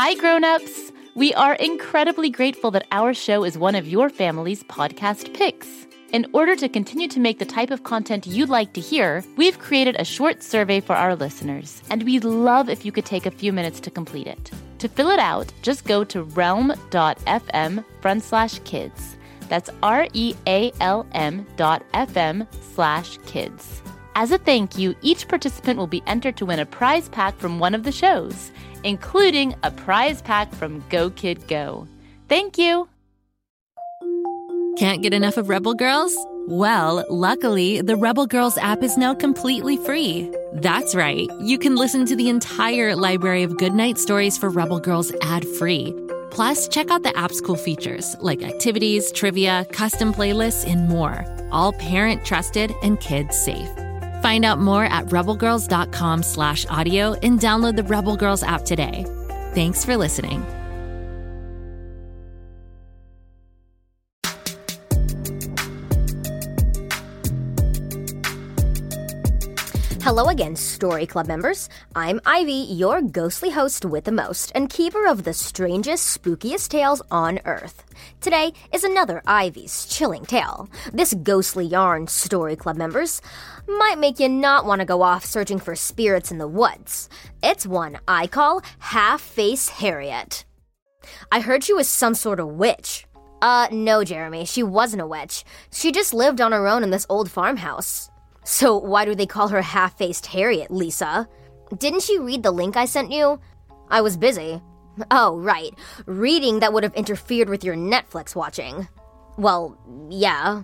Hi, grown-ups! We are incredibly grateful that our show is one of your family's podcast picks. In order to continue to make the type of content you'd like to hear, we've created a short survey for our listeners, and we'd love if you could take a few minutes to complete it. To fill it out, just go to realm.fm front slash kids. That's R E A L M dot FM slash kids. As a thank you, each participant will be entered to win a prize pack from one of the shows, including a prize pack from Go Kid Go. Thank you. Can't get enough of Rebel Girls? Well, luckily, the Rebel Girls app is now completely free. That's right, you can listen to the entire library of goodnight stories for Rebel Girls ad free. Plus, check out the app's cool features like activities, trivia, custom playlists, and more. All parent trusted and kids safe. Find out more at rebelgirls.com slash audio and download the Rebel Girls app today. Thanks for listening. Hello again, Story Club members. I'm Ivy, your ghostly host with the most, and keeper of the strangest, spookiest tales on Earth. Today is another Ivy's chilling tale. This ghostly yarn, Story Club members, might make you not want to go off searching for spirits in the woods. It's one I call Half Face Harriette. I heard she was some sort of witch. Uh, no, Jeremy, she wasn't a witch. She just lived on her own in this old farmhouse. So, why do they call her half faced Harriette, Lisa? Didn't you read the link I sent you? I was busy. Oh, right. Reading that would have interfered with your Netflix watching. Well, yeah.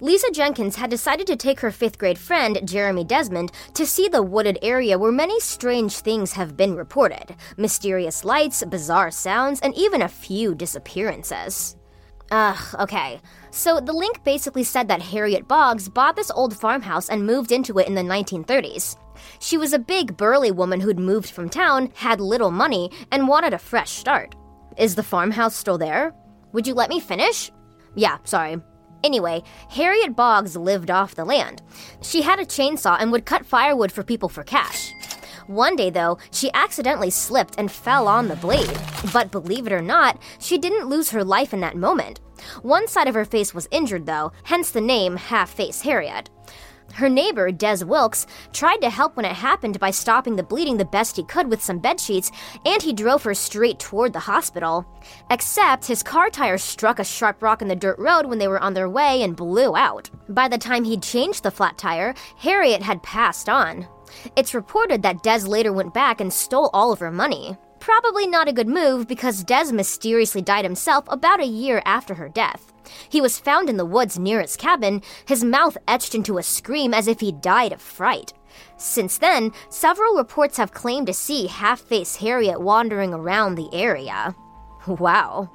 Lisa Jenkins had decided to take her fifth grade friend, Jeremy Desmond, to see the wooded area where many strange things have been reported mysterious lights, bizarre sounds, and even a few disappearances. Ugh, okay. So the link basically said that Harriette Boggs bought this old farmhouse and moved into it in the 1930s. She was a big, burly woman who'd moved from town, had little money, and wanted a fresh start. Is the farmhouse still there? Would you let me finish? Yeah, sorry. Anyway, Harriette Boggs lived off the land. She had a chainsaw and would cut firewood for people for cash. One day, though, she accidentally slipped and fell on the blade. But believe it or not, she didn't lose her life in that moment. One side of her face was injured, though, hence the name Half Face Harriette. Her neighbor, Des Wilkes, tried to help when it happened by stopping the bleeding the best he could with some bed sheets, and he drove her straight toward the hospital. Except his car tire struck a sharp rock in the dirt road when they were on their way and blew out. By the time he'd changed the flat tire, Harriette had passed on. It's reported that Des later went back and stole all of her money. Probably not a good move because Des mysteriously died himself about a year after her death. He was found in the woods near his cabin, his mouth etched into a scream as if he died of fright. Since then, several reports have claimed to see half face Harriette wandering around the area. Wow.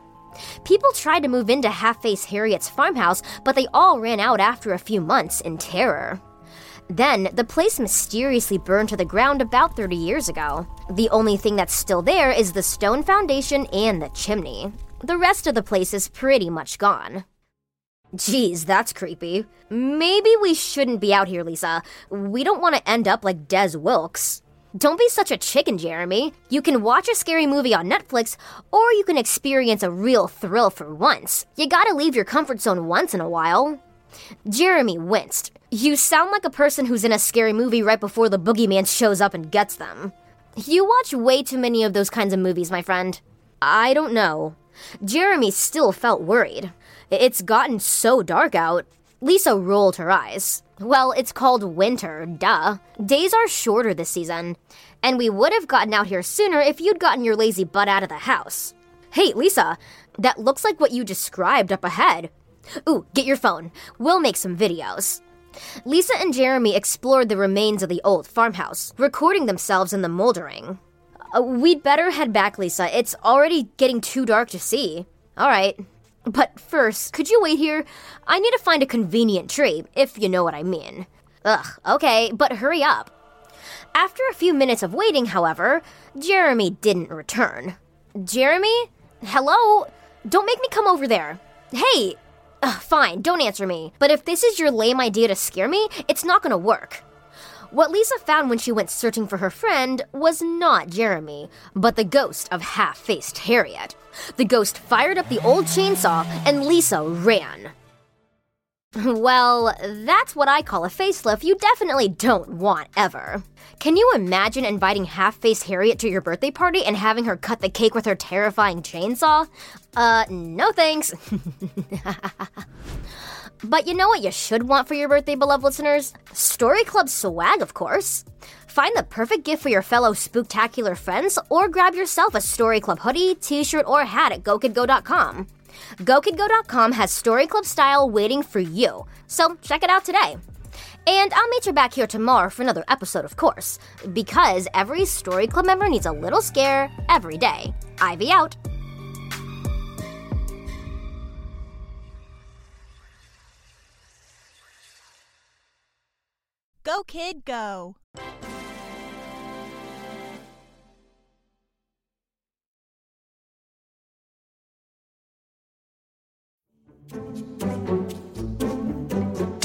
People tried to move into half face Harriette's farmhouse, but they all ran out after a few months in terror. Then, the place mysteriously burned to the ground about 30 years ago. The only thing that's still there is the stone foundation and the chimney. The rest of the place is pretty much gone. Geez, that's creepy. Maybe we shouldn't be out here, Lisa. We don't want to end up like Des Wilkes. Don't be such a chicken, Jeremy. You can watch a scary movie on Netflix, or you can experience a real thrill for once. You gotta leave your comfort zone once in a while. Jeremy winced. You sound like a person who's in a scary movie right before the boogeyman shows up and gets them. You watch way too many of those kinds of movies, my friend. I don't know. Jeremy still felt worried. It's gotten so dark out. Lisa rolled her eyes. Well, it's called winter, duh. Days are shorter this season. And we would have gotten out here sooner if you'd gotten your lazy butt out of the house. Hey, Lisa, that looks like what you described up ahead. Ooh, get your phone. We'll make some videos. Lisa and Jeremy explored the remains of the old farmhouse, recording themselves in the moldering. Uh, we'd better head back, Lisa. It's already getting too dark to see. All right. But first, could you wait here? I need to find a convenient tree, if you know what I mean. Ugh, okay, but hurry up. After a few minutes of waiting, however, Jeremy didn't return. Jeremy? Hello? Don't make me come over there. Hey, Ugh, fine, don't answer me. But if this is your lame idea to scare me, it's not gonna work. What Lisa found when she went searching for her friend was not Jeremy, but the ghost of half faced Harriette. The ghost fired up the old chainsaw, and Lisa ran. Well, that's what I call a facelift you definitely don't want ever. Can you imagine inviting Half Face Harriette to your birthday party and having her cut the cake with her terrifying chainsaw? Uh, no thanks. but you know what you should want for your birthday, beloved listeners? Story Club swag, of course. Find the perfect gift for your fellow spooktacular friends or grab yourself a Story Club hoodie, t shirt, or hat at GoKidGo.com. GoKidGo.com has Story Club style waiting for you, so check it out today. And I'll meet you back here tomorrow for another episode, of course, because every Story Club member needs a little scare every day. Ivy out. Go, kid, go.